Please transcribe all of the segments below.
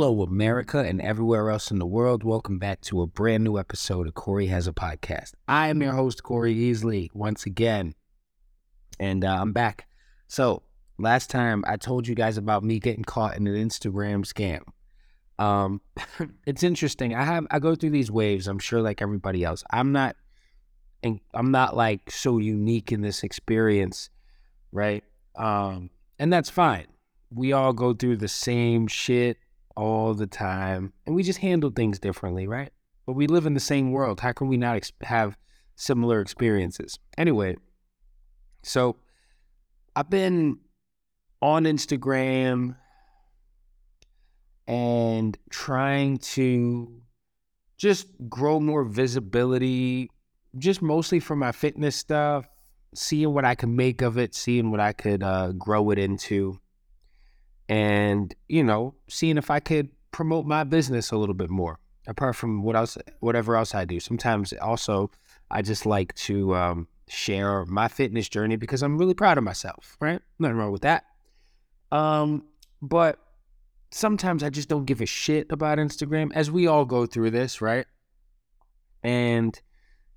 Hello, America, and everywhere else in the world. Welcome back to a brand new episode of Corey Has a Podcast. I am your host, Corey Easley, once again, and uh, I'm back. So, last time I told you guys about me getting caught in an Instagram scam. Um, it's interesting. I have I go through these waves. I'm sure, like everybody else. I'm not, and I'm not like so unique in this experience, right? Um, and that's fine. We all go through the same shit all the time, and we just handle things differently, right? But we live in the same world. How can we not ex- have similar experiences? Anyway, so I've been on Instagram and trying to just grow more visibility, just mostly for my fitness stuff, seeing what I can make of it, seeing what I could uh, grow it into and you know, seeing if I could promote my business a little bit more. Apart from what else, whatever else I do. Sometimes also, I just like to um, share my fitness journey because I'm really proud of myself. Right? Nothing wrong with that. Um, but sometimes I just don't give a shit about Instagram, as we all go through this, right? And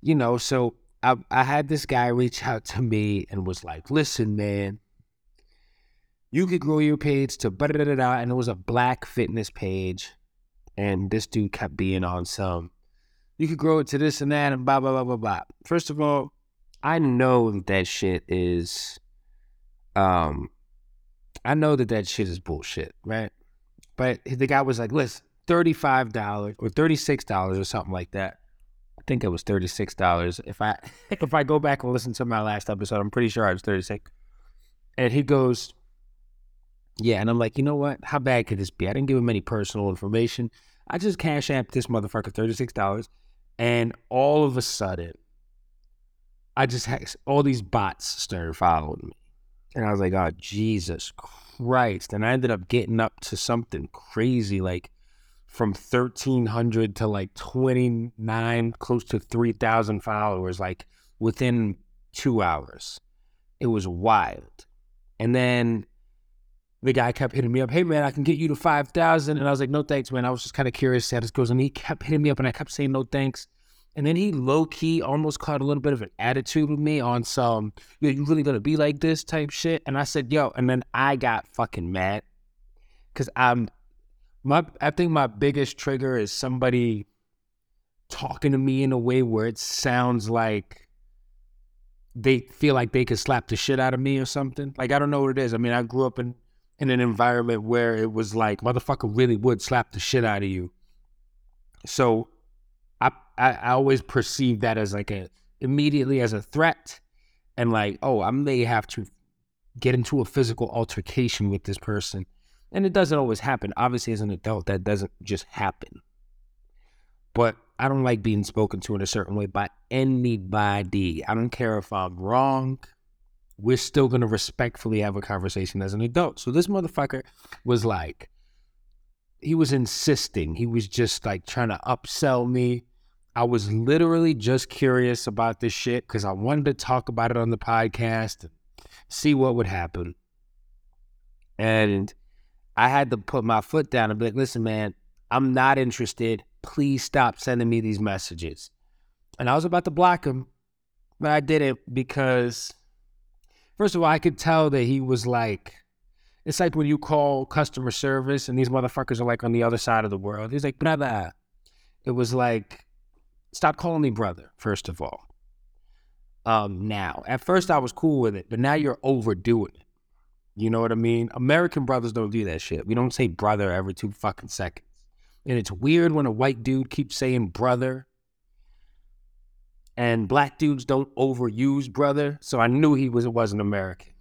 you know, so I I had this guy reach out to me and was like, "Listen, man." You could grow your page to da da da and it was a black fitness page, and this dude kept being on some. You could grow it to this and that and blah blah blah blah blah. First of all, I know that that shit is, um, I know that that shit is bullshit, right? But the guy was like, "Listen, thirty five dollars or thirty six dollars or something like that." I think it was thirty six dollars. If I if I go back and listen to my last episode, I'm pretty sure I was thirty six. And he goes, yeah, and I'm like, you know what? How bad could this be? I didn't give him any personal information. I just cash app this motherfucker $36. And all of a sudden, I just had all these bots started following me. And I was like, oh, Jesus Christ. And I ended up getting up to something crazy, like from 1,300 to like 29, close to 3,000 followers, like within two hours. It was wild. And then the guy kept hitting me up, hey man, I can get you to five thousand. And I was like, no thanks, man. I was just kind of curious how this goes. And he kept hitting me up and I kept saying no thanks. And then he low key almost caught a little bit of an attitude with me on some, yo, you really gonna be like this type shit. And I said, yo, and then I got fucking mad. Cause I'm my I think my biggest trigger is somebody talking to me in a way where it sounds like they feel like they could slap the shit out of me or something. Like I don't know what it is. I mean, I grew up in in an environment where it was like motherfucker really would slap the shit out of you. So I I, I always perceive that as like a immediately as a threat and like, oh, I may have to get into a physical altercation with this person. And it doesn't always happen. Obviously, as an adult, that doesn't just happen. But I don't like being spoken to in a certain way by anybody. I don't care if I'm wrong we're still going to respectfully have a conversation as an adult. So this motherfucker was like, he was insisting. He was just like trying to upsell me. I was literally just curious about this shit because I wanted to talk about it on the podcast and see what would happen. And I had to put my foot down and be like, listen, man, I'm not interested. Please stop sending me these messages. And I was about to block him, but I did it because First of all, I could tell that he was like, it's like when you call customer service and these motherfuckers are like on the other side of the world. He's like, brother. It was like, stop calling me brother, first of all. Um, now, at first I was cool with it, but now you're overdoing it. You know what I mean? American brothers don't do that shit. We don't say brother every two fucking seconds. And it's weird when a white dude keeps saying brother and black dudes don't overuse brother, so I knew he was wasn't American.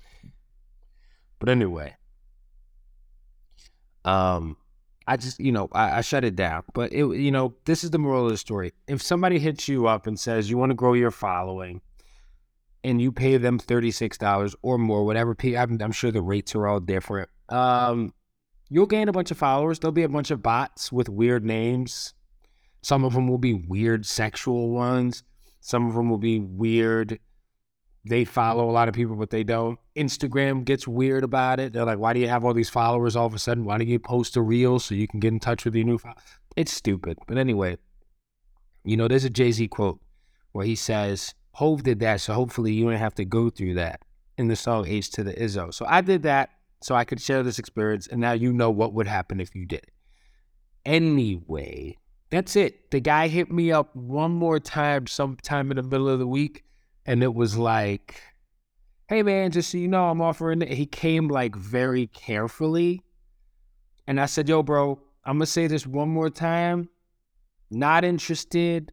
But anyway, um, I just you know I, I shut it down. But it you know this is the moral of the story. If somebody hits you up and says you want to grow your following, and you pay them thirty six dollars or more, whatever. I'm, I'm sure the rates are all different. Um, you'll gain a bunch of followers. There'll be a bunch of bots with weird names. Some of them will be weird sexual ones. Some of them will be weird they follow a lot of people, but they don't. Instagram gets weird about it. They're like, why do you have all these followers all of a sudden? Why don't you post a reel so you can get in touch with your new file? It's stupid. But anyway, you know, there's a Jay Z quote where he says, Hov did that, so hopefully you don't have to go through that in the song H to the Izzo. So I did that so I could share this experience, and now you know what would happen if you did it. Anyway, that's it. The guy hit me up one more time sometime in the middle of the week, and it was like, hey man, just so you know, I'm offering it. He came like very carefully. And I said, yo, bro, I'm gonna say this one more time. Not interested.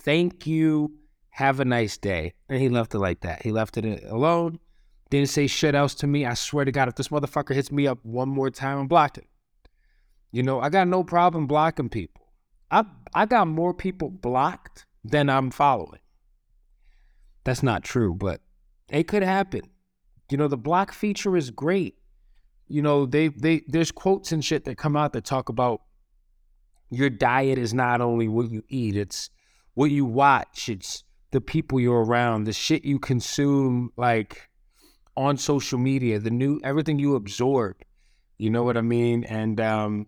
Thank you. Have a nice day. And he left it like that. He left it alone. Didn't say shit else to me. I swear to God, if this motherfucker hits me up one more time, I'm blocked it. You know, I got no problem blocking people. I I got more people blocked than I'm following. That's not true, but it could happen. You know, the block feature is great. You know, they they there's quotes and shit that come out that talk about your diet is not only what you eat, it's what you watch, it's the people you're around, the shit you consume, like on social media, the new everything you absorb. You know what I mean? And um,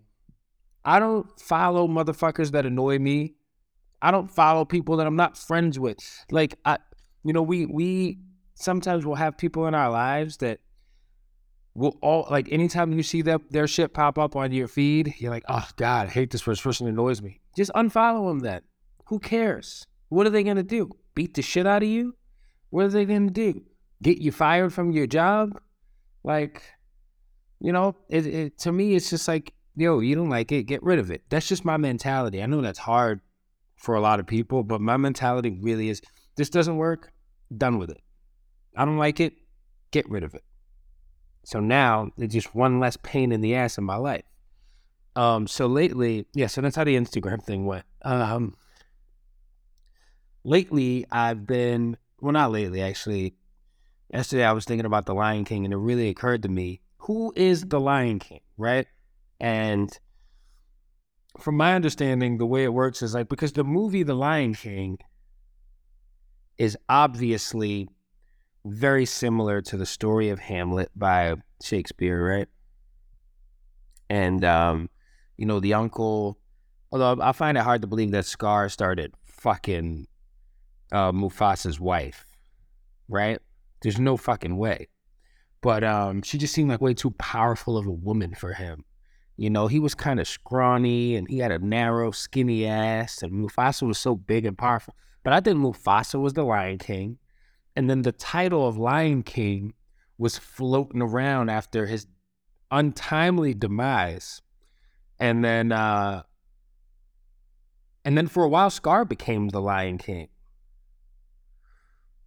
I don't follow motherfuckers that annoy me. I don't follow people that I'm not friends with. Like I, you know, we we sometimes will have people in our lives that will all like anytime you see that their shit pop up on your feed, you're like, oh God, I hate this person. This person annoys me. Just unfollow them then. Who cares? What are they gonna do? Beat the shit out of you? What are they gonna do? get you fired from your job. Like, you know, it, it, to me, it's just like, yo, you don't like it, get rid of it. That's just my mentality. I know that's hard for a lot of people, but my mentality really is this doesn't work, done with it. I don't like it, get rid of it. So now it's just one less pain in the ass in my life. Um, so lately, yeah, so that's how the Instagram thing went. Um, lately, I've been, well, not lately, actually, Yesterday, I was thinking about The Lion King, and it really occurred to me who is The Lion King, right? And from my understanding, the way it works is like because the movie The Lion King is obviously very similar to the story of Hamlet by Shakespeare, right? And um, you know, the uncle, although I find it hard to believe that Scar started fucking uh, Mufasa's wife, right? There's no fucking way. But um, she just seemed like way too powerful of a woman for him. You know, he was kind of scrawny and he had a narrow, skinny ass, and Mufasa was so big and powerful. But I think Mufasa was the Lion King. And then the title of Lion King was floating around after his untimely demise. And then uh and then for a while Scar became the Lion King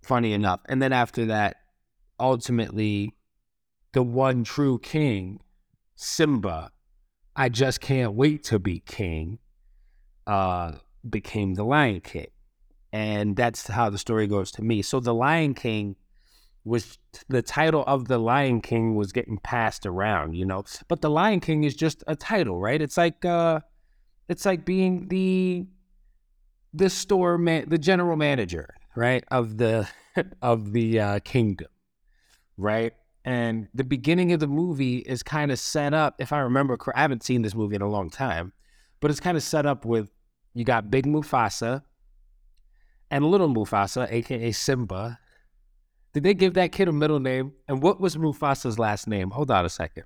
funny enough. And then after that, ultimately, the one true king, Simba, I just can't wait to be king, uh, became the Lion King. And that's how the story goes to me. So the Lion King was the title of the Lion King was getting passed around, you know. But the Lion King is just a title, right? It's like uh it's like being the the store man the general manager right of the of the uh, kingdom, right? And the beginning of the movie is kind of set up. If I remember, correctly, I haven't seen this movie in a long time, but it's kind of set up with you got Big Mufasa and Little Mufasa, aka Simba. Did they give that kid a middle name? And what was Mufasa's last name? Hold on a second.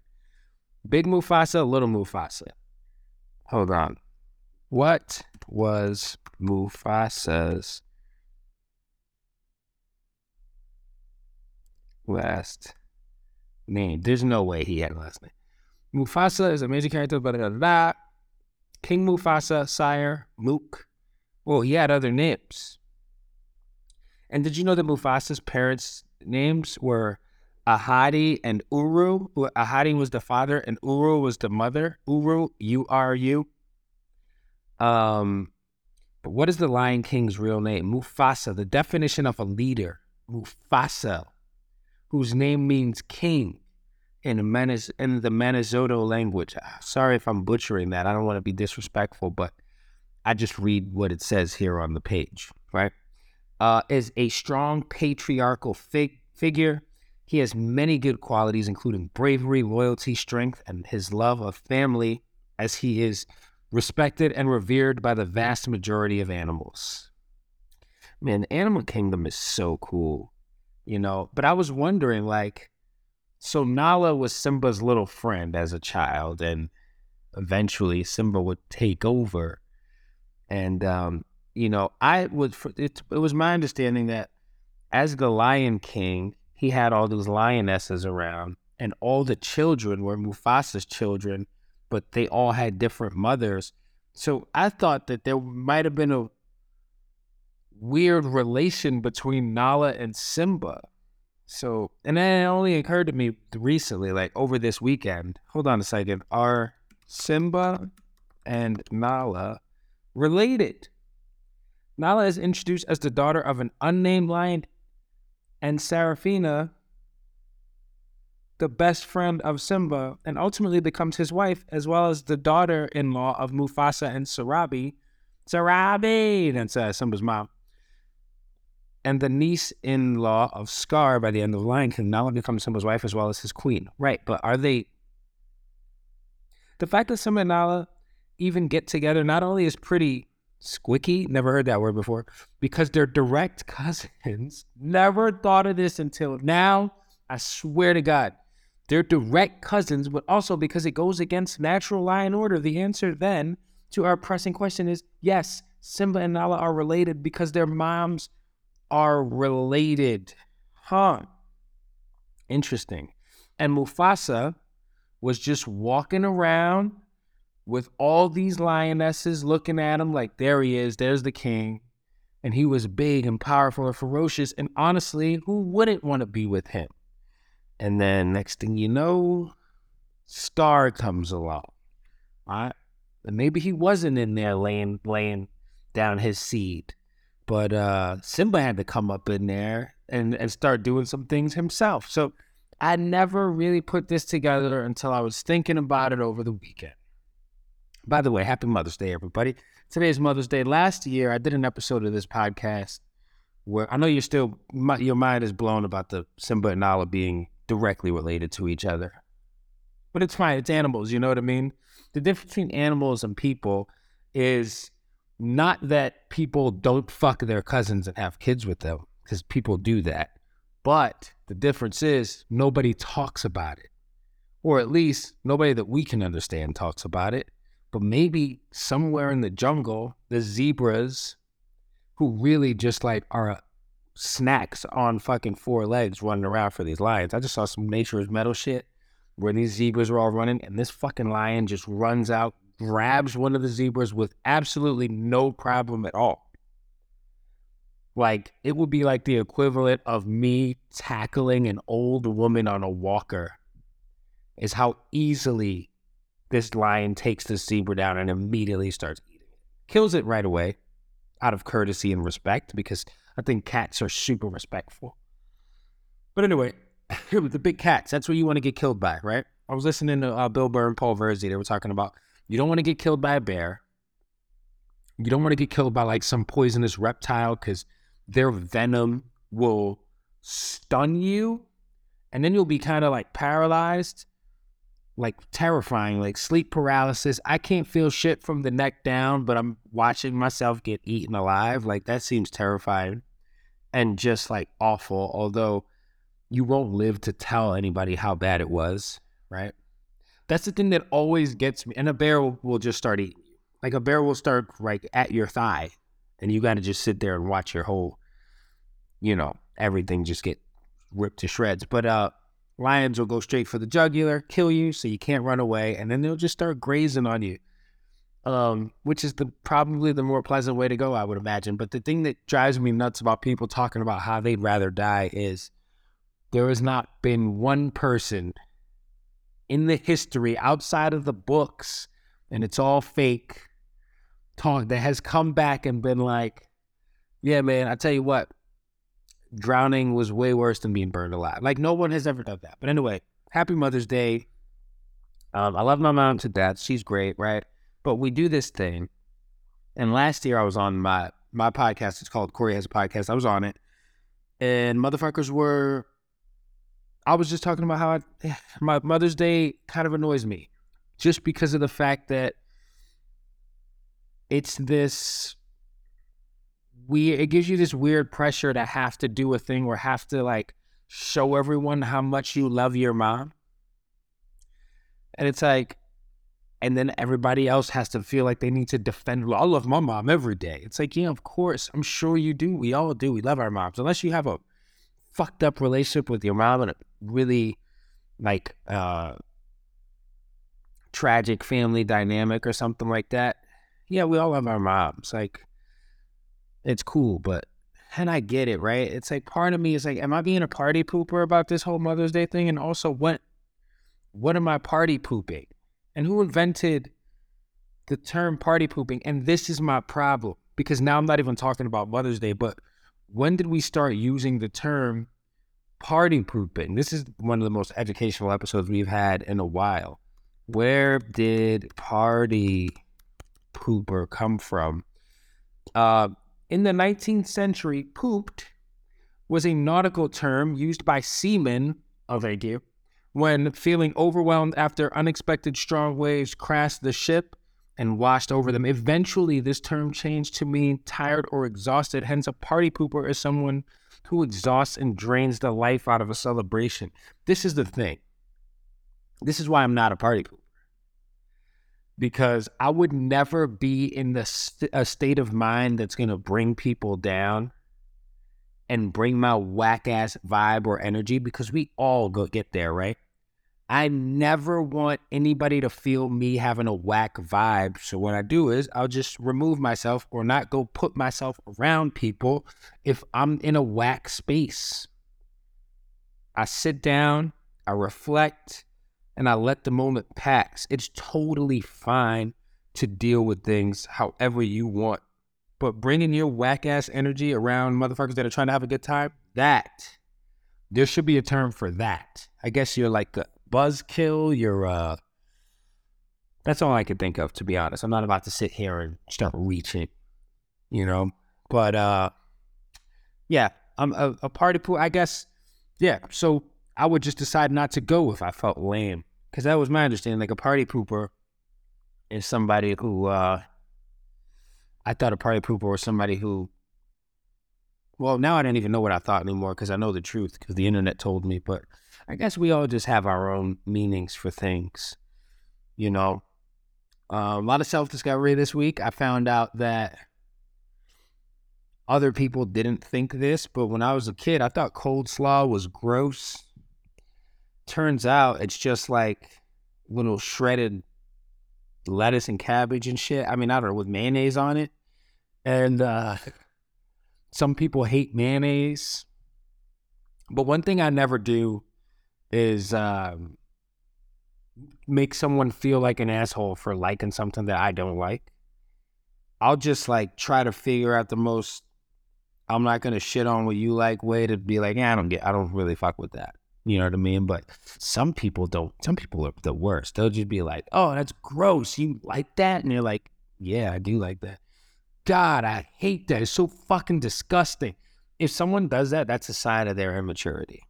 Big Mufasa, Little Mufasa. Hold on. What was Mufasa's last name. There's no way he had a last name. Mufasa is a major character, but blah, King Mufasa, sire, Mook. Well, he had other names. And did you know that Mufasa's parents' names were Ahadi and Uru? Ahadi was the father and Uru was the mother. Uru, U R U. Um, but what is the Lion King's real name? Mufasa, the definition of a leader. Mufasa whose name means king in, Manis- in the Manizoto language. Ah, sorry if I'm butchering that. I don't want to be disrespectful, but I just read what it says here on the page, right? uh, is a strong patriarchal fig- figure. He has many good qualities, including bravery, loyalty, strength, and his love of family, as he is respected and revered by the vast majority of animals. Man, the animal kingdom is so cool, you know. But I was wondering, like, so Nala was Simba's little friend as a child, and eventually Simba would take over. And um, you know, I would. It, it was my understanding that as the Lion King, he had all those lionesses around, and all the children were Mufasa's children, but they all had different mothers. So I thought that there might have been a weird relation between Nala and Simba. So, and then it only occurred to me recently, like over this weekend. Hold on a second. Are Simba and Nala related? Nala is introduced as the daughter of an unnamed lion, and Sarafina, the best friend of Simba, and ultimately becomes his wife, as well as the daughter in law of Mufasa and Sarabi. Sarabi! That's uh, Simba's mom. And the niece in law of Scar by the end of the Lion King. Nala becomes Simba's wife as well as his queen. Right, but are they. The fact that Simba and Nala even get together not only is pretty Squicky, never heard that word before, because they're direct cousins. Never thought of this until now. I swear to God. They're direct cousins, but also because it goes against natural lion order. The answer then to our pressing question is yes, Simba and Nala are related because their moms are related. Huh. Interesting. And Mufasa was just walking around with all these lionesses looking at him like, there he is, there's the king. And he was big and powerful and ferocious. And honestly, who wouldn't want to be with him? And then next thing you know, Scar comes along. Right? And maybe he wasn't in there laying laying down his seed. But uh Simba had to come up in there and, and start doing some things himself. So I never really put this together until I was thinking about it over the weekend. By the way, happy Mother's Day, everybody. Today is Mother's Day. Last year, I did an episode of this podcast where I know you're still, your mind is blown about the Simba and Nala being directly related to each other. But it's fine. It's animals. You know what I mean? The difference between animals and people is not that people don't fuck their cousins and have kids with them, because people do that. But the difference is nobody talks about it. Or at least nobody that we can understand talks about it but maybe somewhere in the jungle, the zebras who really just like are uh, snacks on fucking four legs running around for these lions. I just saw some nature's metal shit where these zebras were all running and this fucking lion just runs out, grabs one of the zebras with absolutely no problem at all. Like it would be like the equivalent of me tackling an old woman on a walker, is how easily this lion takes the zebra down and immediately starts eating it. Kills it right away out of courtesy and respect because I think cats are super respectful. But anyway, the big cats, that's what you want to get killed by, right? I was listening to uh, Bill Burr and Paul Verzi. They were talking about you don't want to get killed by a bear. You don't want to get killed by like some poisonous reptile because their venom will stun you and then you'll be kind of like paralyzed like terrifying, like sleep paralysis. I can't feel shit from the neck down, but I'm watching myself get eaten alive. Like that seems terrifying and just like awful. Although you won't live to tell anybody how bad it was, right? That's the thing that always gets me. And a bear will, will just start eating you. Like a bear will start like at your thigh, and you got to just sit there and watch your whole, you know, everything just get ripped to shreds. But uh, Lions will go straight for the jugular, kill you, so you can't run away, and then they'll just start grazing on you. Um, which is the probably the more pleasant way to go, I would imagine. But the thing that drives me nuts about people talking about how they'd rather die is there has not been one person in the history outside of the books, and it's all fake talk that has come back and been like, "Yeah, man, I tell you what, drowning was way worse than being burned alive. Like no one has ever done that. But anyway, happy Mother's Day. Um, I love my mom to death. She's great, right? But we do this thing. And last year I was on my my podcast. It's called Corey Has a Podcast. I was on it. And motherfuckers were I was just talking about how I, my Mother's Day kind of annoys me just because of the fact that it's this we it gives you this weird pressure to have to do a thing or have to like show everyone how much you love your mom. And it's like, and then everybody else has to feel like they need to defend. I love my mom every day. It's like, yeah, of course. I'm sure you do. We all do. We love our moms. Unless you have a fucked up relationship with your mom and a really like uh tragic family dynamic or something like that. Yeah, we all love our moms. Like it's cool, but and I get it, right? It's like part of me is like, am I being a party pooper about this whole Mother's Day thing? And also what what am I party pooping? And who invented the term party pooping? And this is my problem. Because now I'm not even talking about Mother's Day, but when did we start using the term party pooping? This is one of the most educational episodes we've had in a while. Where did party pooper come from? Uh, in the 19th century, pooped was a nautical term used by seamen of a when feeling overwhelmed after unexpected strong waves crashed the ship and washed over them. Eventually, this term changed to mean tired or exhausted. Hence, a party pooper is someone who exhausts and drains the life out of a celebration. This is the thing. This is why I'm not a party pooper. Because I would never be in the st- a state of mind that's going to bring people down and bring my whack ass vibe or energy because we all go get there, right? I never want anybody to feel me having a whack vibe. So what I do is I'll just remove myself or not go put myself around people if I'm in a whack space. I sit down, I reflect, and I let the moment pass. It's totally fine to deal with things however you want. But bringing your whack ass energy around motherfuckers that are trying to have a good time, that, there should be a term for that. I guess you're like a buzzkill, you're uh that's all I could think of to be honest. I'm not about to sit here and start reaching, you know. But uh yeah, I'm a, a party pool. I guess yeah, so I would just decide not to go if I felt lame. Cause that was my understanding. Like a party pooper is somebody who uh I thought a party pooper was somebody who well, now I don't even know what I thought anymore because I know the truth because the internet told me. But I guess we all just have our own meanings for things, you know. Uh, a lot of self discovery this week. I found out that other people didn't think this, but when I was a kid, I thought cold slaw was gross. Turns out it's just like little shredded lettuce and cabbage and shit. I mean, I don't know, with mayonnaise on it. And uh, some people hate mayonnaise. But one thing I never do is um, make someone feel like an asshole for liking something that I don't like. I'll just like try to figure out the most I'm not gonna shit on what you like way to be like, yeah, I don't get I don't really fuck with that. You know what I mean? But some people don't some people are the worst. They'll just be like, Oh, that's gross. You like that? And you're like, Yeah, I do like that. God, I hate that. It's so fucking disgusting. If someone does that, that's a sign of their immaturity.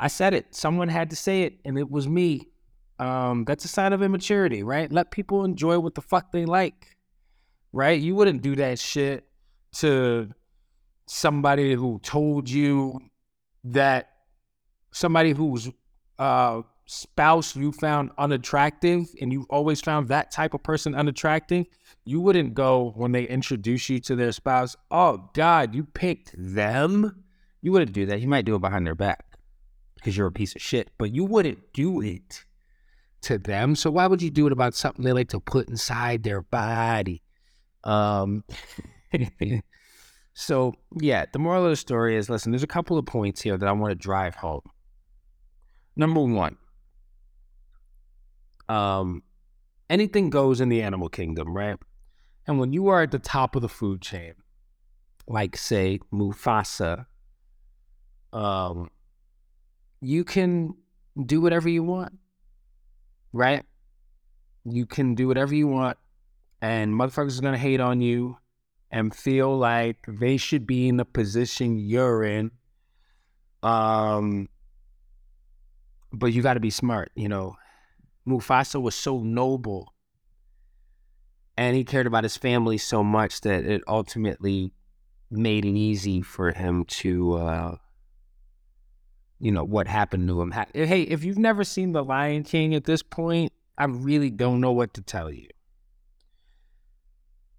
I said it. Someone had to say it, and it was me. Um, that's a sign of immaturity, right? Let people enjoy what the fuck they like, right? You wouldn't do that shit to somebody who told you that somebody who's uh, spouse you found unattractive and you always found that type of person unattractive, you wouldn't go when they introduce you to their spouse, oh God, you picked them. You wouldn't do that. You might do it behind their back because you're a piece of shit, but you wouldn't do it to them. So why would you do it about something they like to put inside their body? Um so yeah, the moral of the story is listen, there's a couple of points here that I want to drive home. Number one, um, anything goes in the animal kingdom, right? And when you are at the top of the food chain, like say Mufasa, um, you can do whatever you want, right? You can do whatever you want, and motherfuckers are gonna hate on you, and feel like they should be in the position you're in. Um, but you got to be smart. You know, Mufasa was so noble and he cared about his family so much that it ultimately made it easy for him to, uh, you know, what happened to him. Hey, if you've never seen The Lion King at this point, I really don't know what to tell you.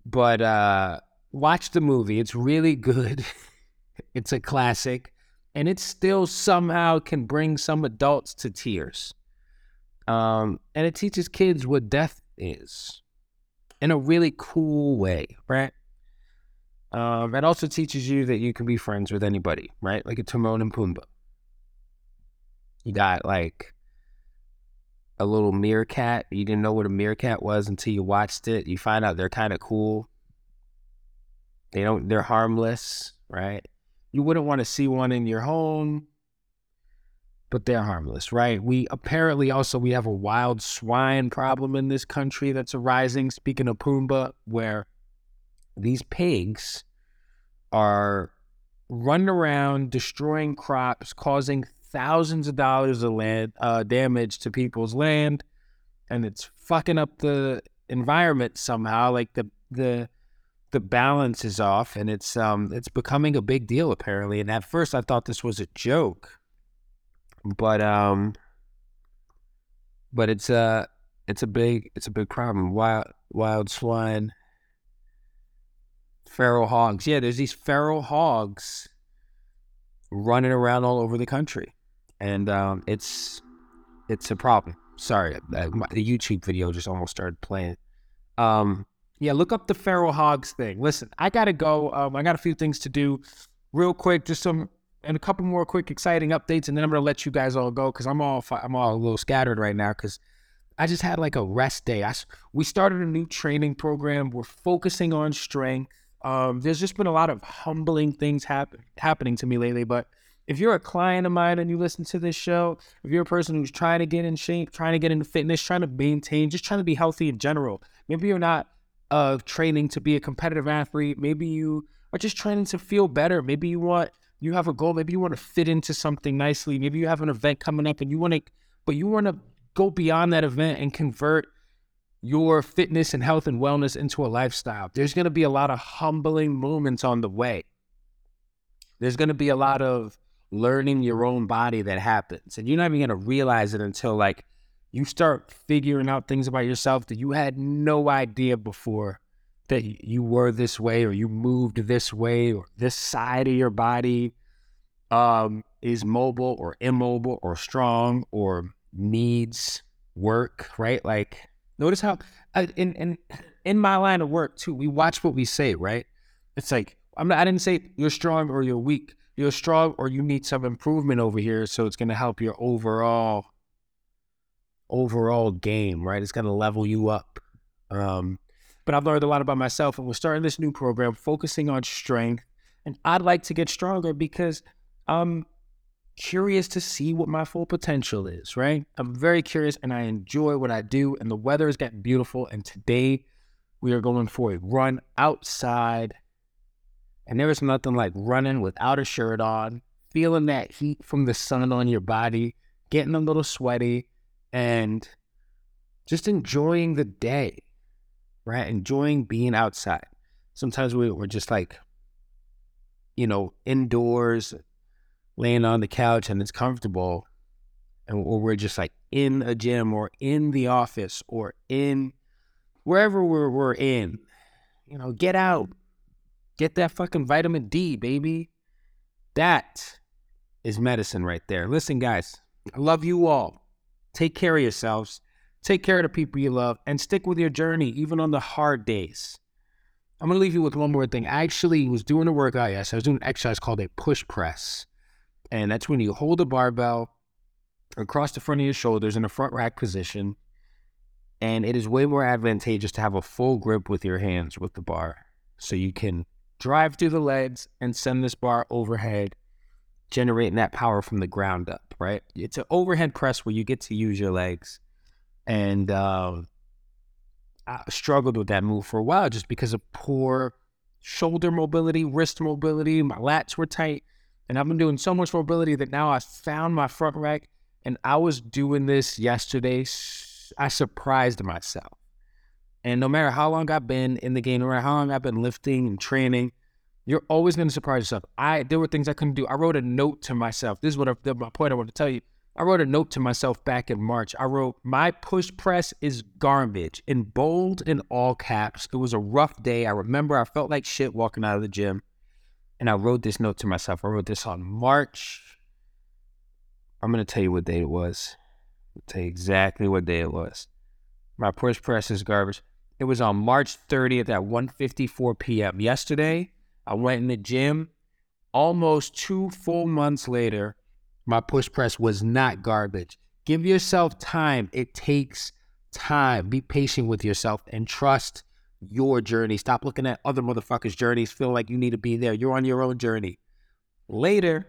But uh, watch the movie. It's really good. it's a classic. And it still somehow can bring some adults to tears. Um, and it teaches kids what death is in a really cool way, right? Um, it also teaches you that you can be friends with anybody, right? Like a Timon and Pumbaa. You got like a little meerkat. You didn't know what a meerkat was until you watched it. You find out they're kind of cool. They don't. They're harmless, right? You wouldn't want to see one in your home, but they're harmless, right? We apparently also we have a wild swine problem in this country that's arising. Speaking of Pumbaa, where these pigs are running around destroying crops, causing thousands of dollars of land uh, damage to people's land, and it's fucking up the environment somehow. Like the the the balance is off, and it's um it's becoming a big deal apparently. And at first, I thought this was a joke, but um, but it's a it's a big it's a big problem. Wild wild swine, feral hogs. Yeah, there's these feral hogs running around all over the country and um, it's it's a problem. Sorry, uh, the YouTube video just almost started playing. Um, yeah, look up the feral hogs thing. Listen, I gotta go. Um, I got a few things to do, real quick. Just some and a couple more quick exciting updates, and then I'm gonna let you guys all go because I'm all I'm all a little scattered right now because I just had like a rest day. I we started a new training program. We're focusing on strength. Um, there's just been a lot of humbling things happen happening to me lately, but if you're a client of mine and you listen to this show, if you're a person who's trying to get in shape, trying to get into fitness, trying to maintain, just trying to be healthy in general, maybe you're not uh, training to be a competitive athlete. Maybe you are just training to feel better. Maybe you want you have a goal. Maybe you want to fit into something nicely. Maybe you have an event coming up and you want to, but you want to go beyond that event and convert your fitness and health and wellness into a lifestyle. There's going to be a lot of humbling moments on the way. There's going to be a lot of learning your own body that happens. And you're not even going to realize it until like you start figuring out things about yourself that you had no idea before that you were this way or you moved this way or this side of your body um, is mobile or immobile or strong or needs work, right? Like notice how in in in my line of work too, we watch what we say, right? It's like I'm not, I didn't say you're strong or you're weak you're strong or you need some improvement over here. So it's going to help your overall overall game, right? It's going to level you up. Um, but I've learned a lot about myself, and we're starting this new program focusing on strength. And I'd like to get stronger because I'm curious to see what my full potential is, right? I'm very curious and I enjoy what I do. And the weather is getting beautiful. And today we are going for a run outside and there is nothing like running without a shirt on, feeling that heat from the sun on your body, getting a little sweaty, and just enjoying the day, right? Enjoying being outside. Sometimes we, we're just like, you know, indoors, laying on the couch and it's comfortable. And or we're just like in a gym or in the office or in wherever we're, we're in. You know, get out, Get that fucking vitamin D, baby. That is medicine right there. Listen, guys, I love you all. Take care of yourselves. Take care of the people you love and stick with your journey, even on the hard days. I'm going to leave you with one more thing. I actually was doing a workout yes. I was doing an exercise called a push press. And that's when you hold a barbell across the front of your shoulders in a front rack position. And it is way more advantageous to have a full grip with your hands with the bar. So you can drive through the legs and send this bar overhead, generating that power from the ground up, right? It's an overhead press where you get to use your legs. And uh, I struggled with that move for a while just because of poor shoulder mobility, wrist mobility. My lats were tight. And I've been doing so much mobility that now I found my front rack. And I was doing this yesterday. I surprised myself. And no matter how long I've been in the game, no matter how long I've been lifting and training, you're always going to surprise yourself. I there were things I couldn't do. I wrote a note to myself. This is what I, my point I want to tell you. I wrote a note to myself back in March. I wrote, My push press is garbage in bold and all caps. It was a rough day. I remember I felt like shit walking out of the gym. And I wrote this note to myself. I wrote this on March. I'm going to tell you what day it was. I'll tell you exactly what day it was. My push press is garbage. It was on March 30th at 1:54 p.m. Yesterday, I went in the gym. Almost two full months later, my push press was not garbage. Give yourself time. It takes time. Be patient with yourself and trust your journey. Stop looking at other motherfuckers' journeys, feel like you need to be there. You're on your own journey. Later,